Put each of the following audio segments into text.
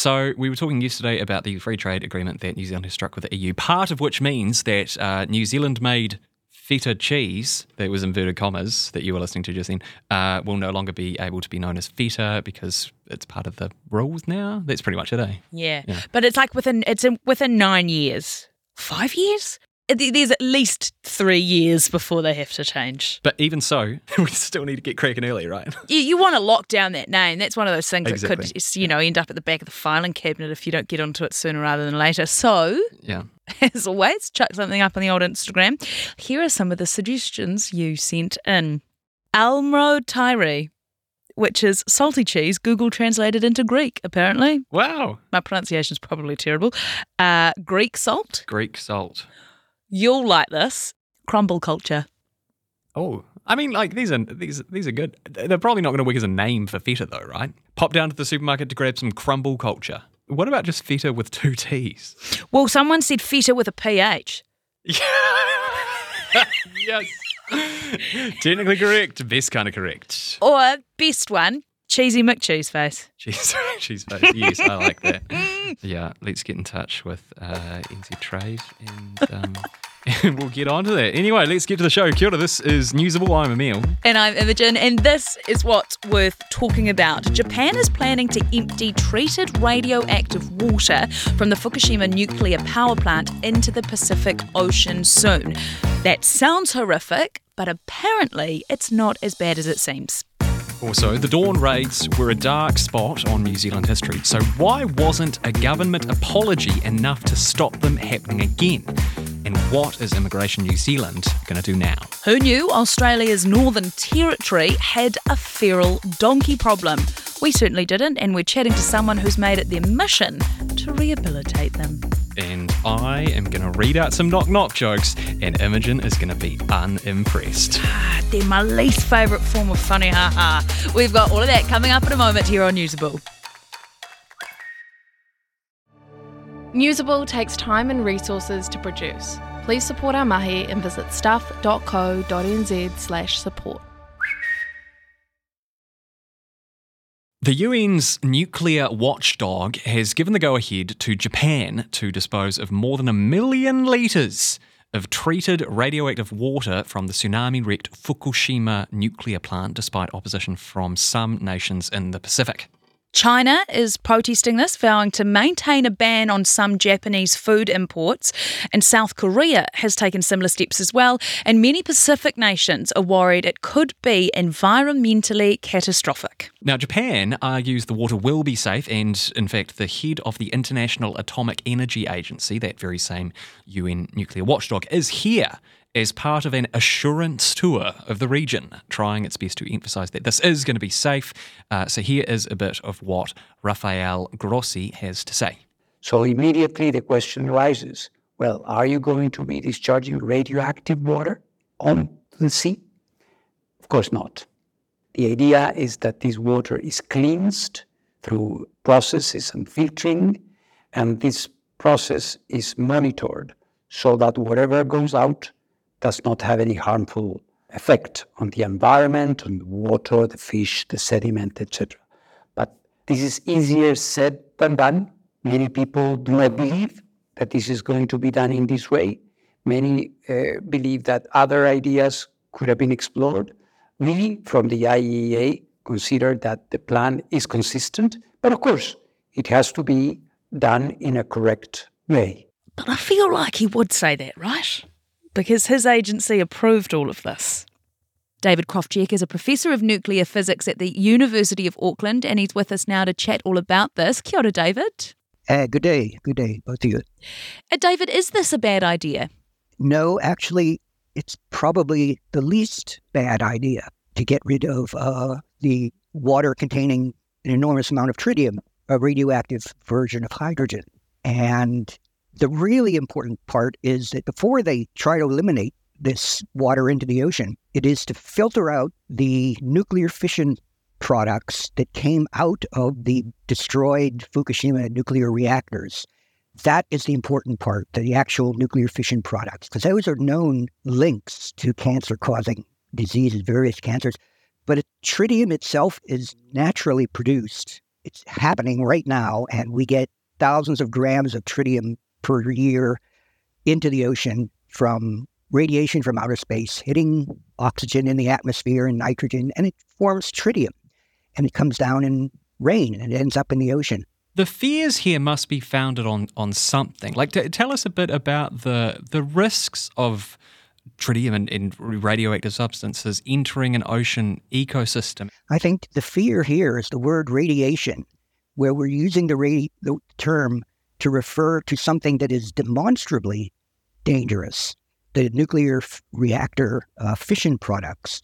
So we were talking yesterday about the free trade agreement that New Zealand has struck with the EU, part of which means that uh, New Zealand made feta cheese, that was inverted commas that you were listening to just then, uh, will no longer be able to be known as feta because it's part of the rules now. That's pretty much it, eh? Yeah. Yeah. But it's like within it's in, within nine years, five years. Th- There's at least three years before they have to change. But even so, we still need to get cracking early, right? You, you want to lock down that name. That's one of those things that could, just, you know, end up at the back of the filing cabinet if you don't get onto it sooner rather than later. So, Yeah. as always, chuck something up on the old Instagram. Here are some of the suggestions you sent in. Almro Tyree, which is salty cheese, Google translated into Greek, apparently. Wow. My pronunciation's probably terrible. Uh, Greek salt. Greek salt. You'll like this. Crumble culture. Oh, I mean, like these are these these are good. They're probably not going to work as a name for feta, though, right? Pop down to the supermarket to grab some crumble culture. What about just feta with two T's? Well, someone said feta with a PH. yes, technically correct. Best kind of correct. Or best one, cheesy McCheese face. Cheese, she's face. Yes, I like that. Yeah, let's get in touch with uh, NZ Trade and. Um, and we'll get on to that. Anyway, let's get to the show. Kia ora, this is Newsable. I'm Emile. And I'm Imogen, and this is what's worth talking about. Japan is planning to empty treated radioactive water from the Fukushima nuclear power plant into the Pacific Ocean soon. That sounds horrific, but apparently it's not as bad as it seems. Also, the Dawn raids were a dark spot on New Zealand history, so why wasn't a government apology enough to stop them happening again? And what is Immigration New Zealand going to do now? Who knew Australia's Northern Territory had a feral donkey problem? We certainly didn't, and we're chatting to someone who's made it their mission to rehabilitate them. And I am going to read out some knock knock jokes, and Imogen is going to be unimpressed. Ah, They're my least favourite form of funny haha. We've got all of that coming up in a moment here on Usable. Newsable takes time and resources to produce. Please support our mahi and visit stuff.co.nz slash support. The UN's nuclear watchdog has given the go ahead to Japan to dispose of more than a million litres of treated radioactive water from the tsunami wrecked Fukushima nuclear plant, despite opposition from some nations in the Pacific. China is protesting this, vowing to maintain a ban on some Japanese food imports, and South Korea has taken similar steps as well. And many Pacific nations are worried it could be environmentally catastrophic. Now, Japan argues the water will be safe, and in fact, the head of the International Atomic Energy Agency, that very same UN nuclear watchdog, is here as part of an assurance tour of the region, trying its best to emphasise that this is going to be safe. Uh, so, here is a bit of what Rafael Grossi has to say. So immediately the question arises well, are you going to be discharging radioactive water on the sea? Of course not. The idea is that this water is cleansed through processes and filtering, and this process is monitored so that whatever goes out does not have any harmful effect on the environment, on the water, the fish, the sediment, etc. But this is easier said than done. Many people do not believe that this is going to be done in this way. Many uh, believe that other ideas could have been explored. We, from the IAEA, consider that the plan is consistent, but of course, it has to be done in a correct way. But I feel like he would say that, right? Because his agency approved all of this. David Krofcheck is a professor of nuclear physics at the University of Auckland, and he's with us now to chat all about this. Kia ora, David. Uh, good day. Good day, both of you. Uh, David, is this a bad idea? No, actually, it's probably the least bad idea to get rid of uh, the water containing an enormous amount of tritium, a radioactive version of hydrogen. And the really important part is that before they try to eliminate this water into the ocean, it is to filter out the nuclear fission products that came out of the destroyed Fukushima nuclear reactors. That is the important part, the actual nuclear fission products, because those are known links to cancer causing diseases, various cancers. But it, tritium itself is naturally produced it's happening right now, and we get thousands of grams of tritium per year into the ocean from radiation from outer space hitting oxygen in the atmosphere and nitrogen, and it forms tritium. And it comes down in rain and it ends up in the ocean. The fears here must be founded on on something. Like, t- tell us a bit about the the risks of tritium and, and, radioactive substances entering an ocean ecosystem. I think the fear here is the word radiation, where we're using the, the term to refer to something that is demonstrably dangerous, the nuclear f- reactor uh, fission products.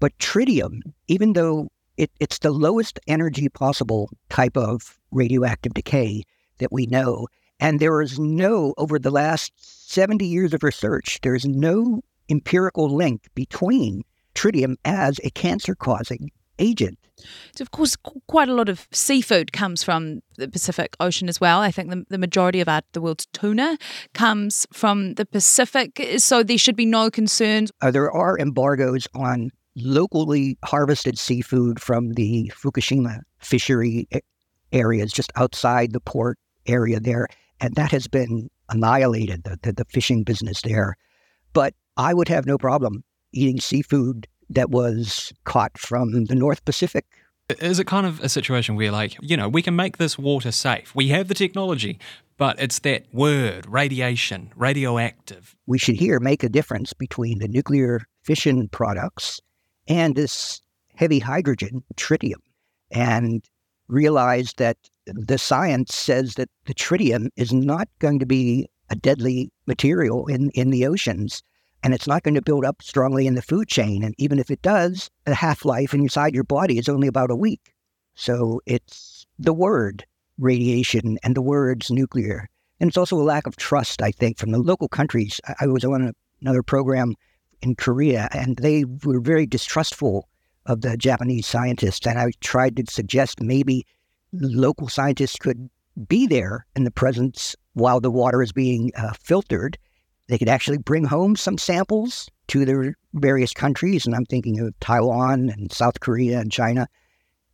But tritium, even though it, it's the lowest energy possible type of radioactive decay that we know. And there is no, over the last 70 years of research, there is no empirical link between tritium as a cancer causing agent. So, of course, quite a lot of seafood comes from the Pacific Ocean as well. I think the, the majority of our, the world's tuna comes from the Pacific. So, there should be no concerns. Uh, there are embargoes on locally harvested seafood from the Fukushima fishery areas just outside the port area there. And that has been annihilated, the, the, the fishing business there. But I would have no problem eating seafood that was caught from the North Pacific. Is it kind of a situation where, like, you know, we can make this water safe? We have the technology, but it's that word, radiation, radioactive. We should here make a difference between the nuclear fission products and this heavy hydrogen, tritium, and realize that the science says that the tritium is not going to be a deadly material in, in the oceans and it's not going to build up strongly in the food chain. And even if it does, the half life inside your body is only about a week. So it's the word radiation and the words nuclear. And it's also a lack of trust, I think, from the local countries. I was on another program in Korea, and they were very distrustful of the Japanese scientists. And I tried to suggest maybe local scientists could be there in the presence while the water is being uh, filtered. They could actually bring home some samples to their various countries, and I'm thinking of Taiwan and South Korea and China,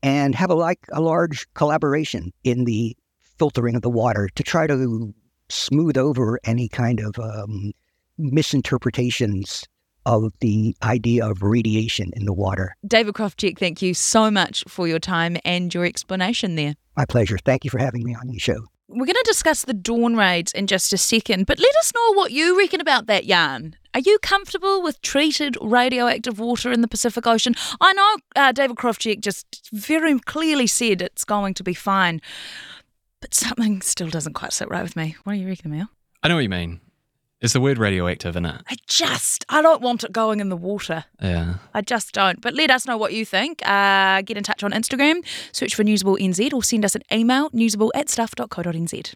and have a like a large collaboration in the filtering of the water to try to smooth over any kind of um, misinterpretations of the idea of radiation in the water. David Krofcheck, thank you so much for your time and your explanation there. My pleasure. Thank you for having me on your show. We're going to discuss the dawn raids in just a second, but let us know what you reckon about that yarn. Are you comfortable with treated radioactive water in the Pacific Ocean? I know uh, David Krofcheck just very clearly said it's going to be fine, but something still doesn't quite sit right with me. What do you reckon, Emile? I know what you mean. Is the word radioactive in it? I just, I don't want it going in the water. Yeah. I just don't. But let us know what you think. Uh, get in touch on Instagram, search for Newsable NZ, or send us an email, newsable at stuff.co.nz.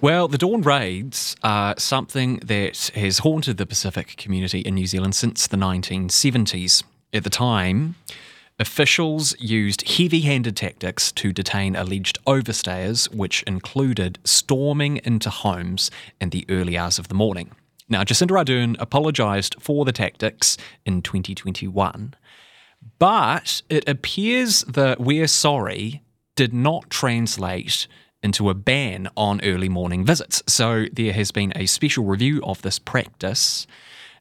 Well, the dawn raids are something that has haunted the Pacific community in New Zealand since the 1970s. At the time, Officials used heavy handed tactics to detain alleged overstayers, which included storming into homes in the early hours of the morning. Now, Jacinda Ardern apologised for the tactics in 2021, but it appears that We're Sorry did not translate into a ban on early morning visits. So there has been a special review of this practice.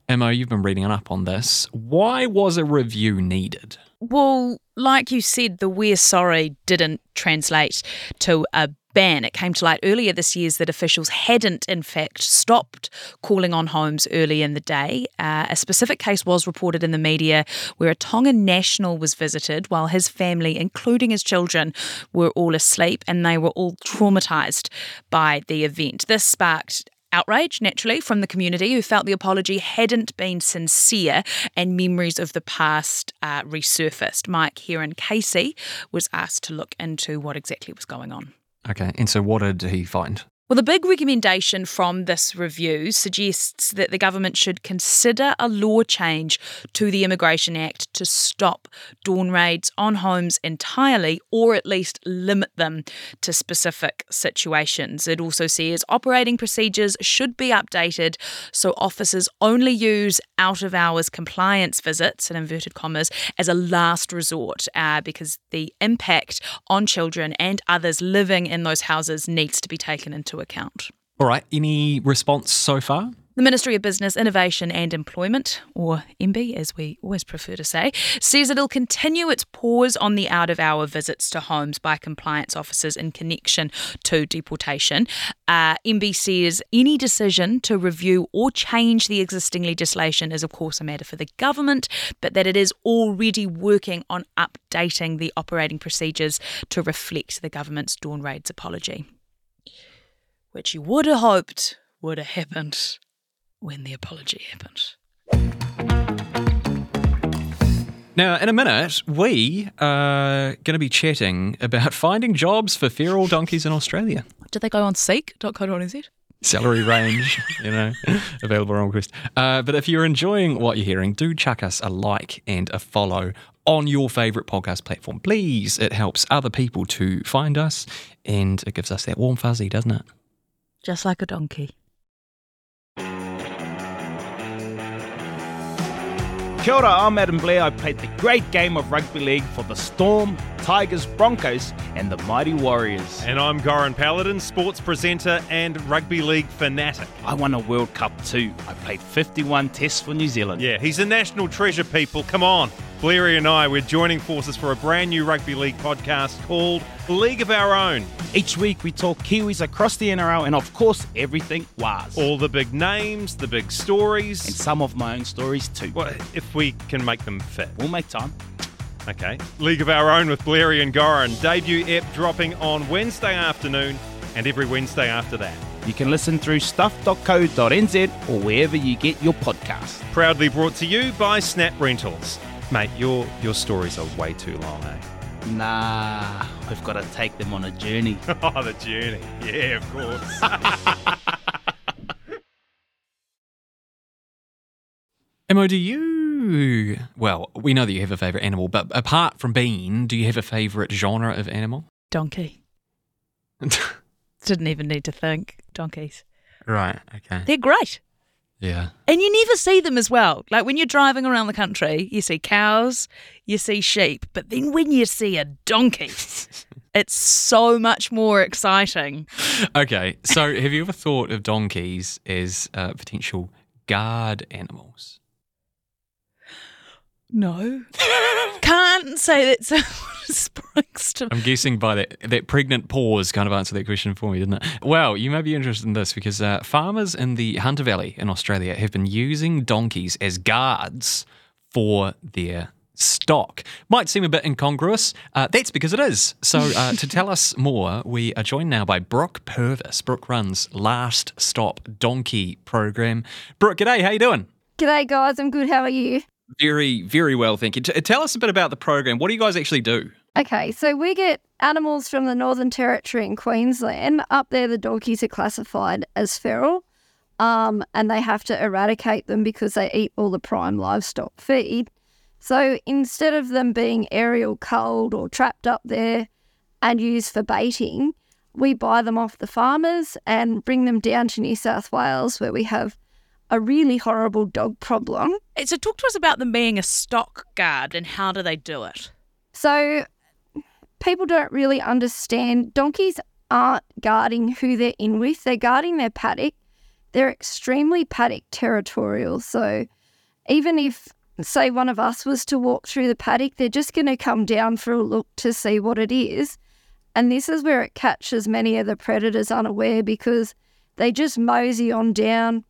Emma, you've been reading up on this. Why was a review needed? Well, like you said, the We're Sorry didn't translate to a ban. It came to light earlier this year that officials hadn't, in fact, stopped calling on homes early in the day. Uh, a specific case was reported in the media where a Tongan national was visited while his family, including his children, were all asleep and they were all traumatised by the event. This sparked outrage, naturally, from the community who felt the apology hadn't been sincere and memories of the past uh, resurfaced. Mike Heron KC was asked to look into what exactly was going on. Okay, and so what did he find? Well, the big recommendation from this review suggests that the government should consider a law change to the Immigration Act to stop dawn raids on homes entirely or at least limit them to specific situations. It also says operating procedures should be updated so officers only use out of hours compliance visits, in inverted commas, as a last resort uh, because the impact on children and others living in those houses needs to be taken into account. All right. Any response so far? The Ministry of Business, Innovation and Employment, or MBIE as we always prefer to say, says it'll continue its pause on the out of hour visits to homes by compliance officers in connection to deportation. Uh, MBIE says any decision to review or change the existing legislation is, of course, a matter for the government, but that it is already working on updating the operating procedures to reflect the government's Dawn Raids apology. Which you would have hoped would have happened when the apology happened. Now, in a minute, we are going to be chatting about finding jobs for feral donkeys in Australia. Did they go on seek.co.nz? Salary range, you know, available on request. Uh, but if you're enjoying what you're hearing, do chuck us a like and a follow on your favourite podcast platform. Please, it helps other people to find us and it gives us that warm fuzzy, doesn't it? Just like a donkey. Kia ora, I'm Adam Blair. I played the great game of rugby league for the Storm, Tigers, Broncos, and the Mighty Warriors. And I'm Goran Paladin, sports presenter and rugby league fanatic. I won a World Cup too. I played 51 tests for New Zealand. Yeah, he's a national treasure, people. Come on. Blairy and I, we're joining forces for a brand new rugby league podcast called League of Our Own. Each week we talk Kiwis across the NRL and, of course, everything was. All the big names, the big stories. And some of my own stories too. Well, if we can make them fit. We'll make time. Okay. League of Our Own with Blairy and Goran. Debut ep dropping on Wednesday afternoon and every Wednesday after that. You can listen through stuff.co.nz or wherever you get your podcasts. Proudly brought to you by Snap Rentals. Mate, your your stories are way too long, eh? Nah, we've got to take them on a journey. oh, the journey. Yeah, of course. Emo, do you? Well, we know that you have a favourite animal, but apart from bean, do you have a favourite genre of animal? Donkey. Didn't even need to think. Donkeys. right. Okay. They're great. Yeah. And you never see them as well. Like when you're driving around the country, you see cows, you see sheep, but then when you see a donkey, it's so much more exciting. Okay. So, have you ever thought of donkeys as uh, potential guard animals? No. Can't say that so springs to I'm guessing by that that pregnant pause kind of answered that question for me, didn't it? Well, you may be interested in this because uh, farmers in the Hunter Valley in Australia have been using donkeys as guards for their stock. Might seem a bit incongruous. Uh, that's because it is. So, uh, to tell us more, we are joined now by Brooke Purvis. Brooke runs Last Stop Donkey program. Brooke, g'day. How you doing? G'day, guys. I'm good. How are you? Very, very well, thank you. Tell us a bit about the program. What do you guys actually do? Okay, so we get animals from the Northern Territory in Queensland. Up there, the donkeys are classified as feral, um, and they have to eradicate them because they eat all the prime livestock feed. So instead of them being aerial culled or trapped up there and used for baiting, we buy them off the farmers and bring them down to New South Wales where we have a really horrible dog problem. So talk to us about them being a stock guard and how do they do it? So people don't really understand donkeys aren't guarding who they're in with, they're guarding their paddock. They're extremely paddock territorial. So even if, say, one of us was to walk through the paddock, they're just going to come down for a look to see what it is. And this is where it catches many of the predators unaware because they just mosey on down.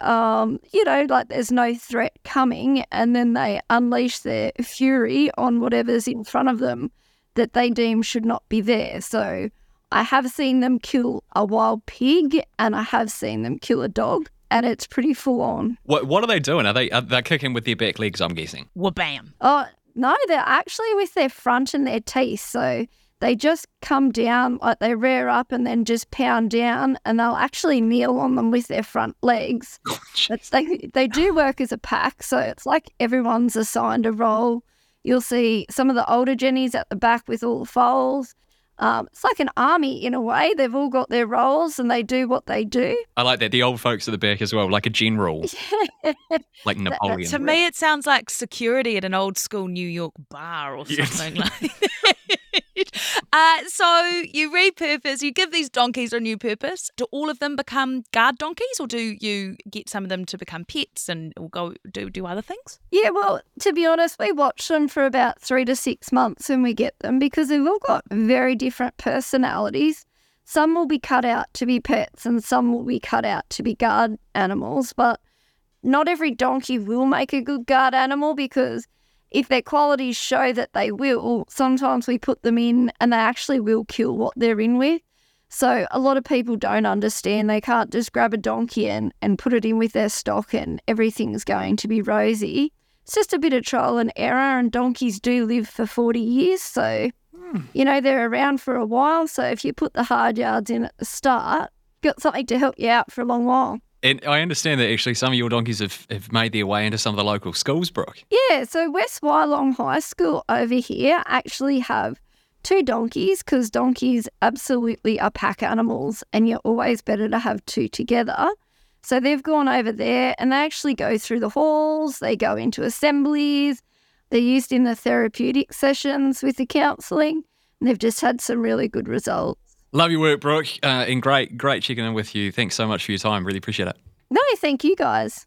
Um, you know, like there's no threat coming, and then they unleash their fury on whatever's in front of them that they deem should not be there. So I have seen them kill a wild pig, and I have seen them kill a dog, and it's pretty full on. What What are they doing? Are they are they kicking with their back legs? I'm guessing. Wabam. Oh, no, they're actually with their front and their teeth. So they just come down, like they rear up and then just pound down, and they'll actually kneel on them with their front legs. It's, they, they do work as a pack, so it's like everyone's assigned a role. You'll see some of the older jennies at the back with all the foals. Um, it's like an army in a way. They've all got their roles and they do what they do. I like that. The old folks at the back as well, like a general, like Napoleon. To me, it sounds like security at an old school New York bar or Yes. something like that. Uh, so you repurpose, you give these donkeys a new purpose. Do all of them become guard donkeys, or do you get some of them to become pets and go do do other things? Yeah, well, to be honest, we watch them for about three to six months when we get them because they've all got very different personalities. Some will be cut out to be pets and some will be cut out to be guard animals, but not every donkey will make a good guard animal because if their qualities show that they will, sometimes we put them in and they actually will kill what they're in with. So a lot of people don't understand. They can't just grab a donkey and, and put it in with their stock and everything's going to be rosy. It's just a bit of trial and error, and donkeys do live for 40 years. So, hmm. you know, they're around for a while. So if you put the hard yards in at the start, got something to help you out for a long while. And I understand that actually some of your donkeys have, have made their way into some of the local schools, Brooke. Yeah, so West Wyalong High School over here actually have two donkeys because donkeys absolutely are pack animals and you're always better to have two together. So they've gone over there and they actually go through the halls, they go into assemblies, they're used in the therapeutic sessions with the counselling, and they've just had some really good results. Love your work, Brooke, uh, and great, great checking in with you. Thanks so much for your time. Really appreciate it. No, thank you guys.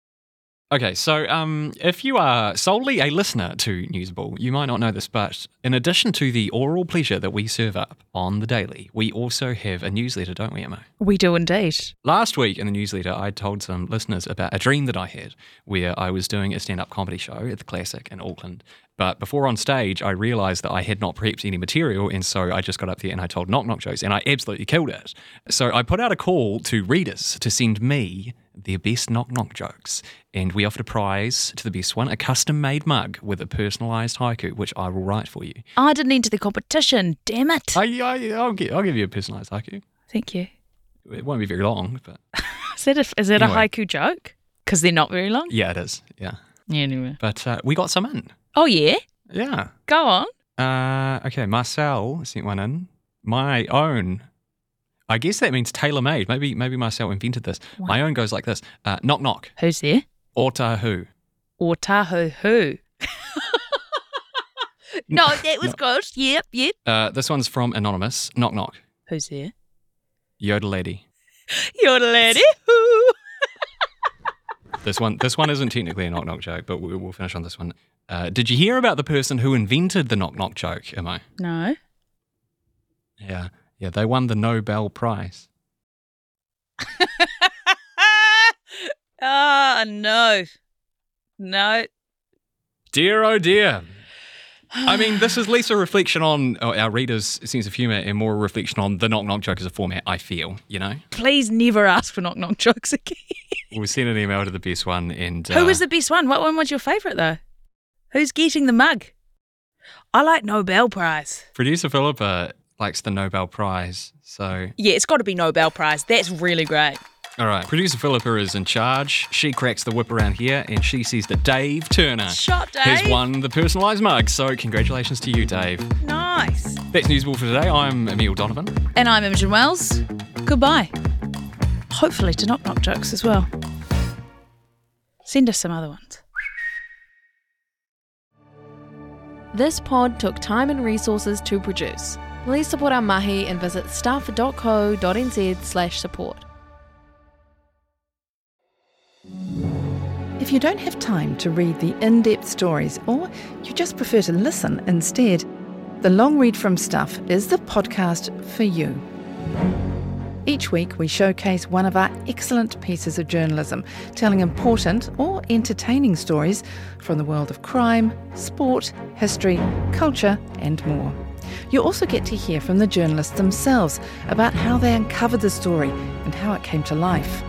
Okay, so um, if you are solely a listener to Newsable, you might not know this, but in addition to the oral pleasure that we serve up on the daily, we also have a newsletter, don't we, Emma? We do indeed. Last week in the newsletter, I told some listeners about a dream that I had where I was doing a stand up comedy show at the Classic in Auckland. But before on stage, I realised that I had not prepped any material, and so I just got up there and I told knock knock jokes, and I absolutely killed it. So I put out a call to readers to send me their best knock knock jokes, and we offered a prize to the best one a custom made mug with a personalised haiku, which I will write for you. I didn't enter the competition. Damn it. I, I, I'll, gi- I'll give you a personalised haiku. Thank you. It won't be very long, but Is that a, is that Anyway. a haiku joke? Because they're not very long. yeah, it is. Yeah. Anyway. But uh, we got some in. Oh yeah. Yeah. Go on. Uh, okay, Marcel sent one in. My own. I guess that means tailor made. Maybe maybe Marcel invented this. My own goes like this: uh, knock knock. Who's there? Ota who? Or Tahoe who? no, that was good. Yep, yep. Uh, this one's from anonymous. Knock knock. Who's there? Yoda lady. You're lady. Who? This one this one isn't technically a knock knock joke, but we, we'll finish on this one. Uh, did you hear about the person who invented the knock knock joke? Am I? No. Yeah, yeah. They won the Nobel Prize. Ah, no. No. Dear oh dear. I mean, this is less a reflection on uh, our readers' sense of humour and more a reflection on the knock knock joke as a format, I feel, you know? Please never ask for knock knock jokes again. We'll send an email to the best one and. Who uh, was the best one? What one was your favourite though? Who's getting the mug? I like Nobel Prize. Producer Philippa likes the Nobel Prize, so. Yeah, it's got to be Nobel Prize. That's really great. All right, producer Philippa is in charge. She cracks the whip around here and she sees that Dave Turner Shot, has Dave. won the personalised mug. So, congratulations to you, Dave. Nice. That's Newsable for today. I'm Emile Donovan. And I'm Imogen Wells. Goodbye. Hopefully to knock knock jokes as well. Send us some other ones. This pod took time and resources to produce. Please support our mahi and visit stuff.co.nz slash support. If you don't have time to read the in depth stories or you just prefer to listen instead, The Long Read from Stuff is the podcast for you. Each week, we showcase one of our excellent pieces of journalism, telling important or entertaining stories from the world of crime, sport, history, culture, and more. You also get to hear from the journalists themselves about how they uncovered the story and how it came to life.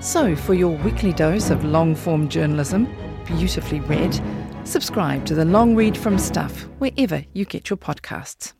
So, for your weekly dose of long form journalism, beautifully read, subscribe to the Long Read from Stuff wherever you get your podcasts.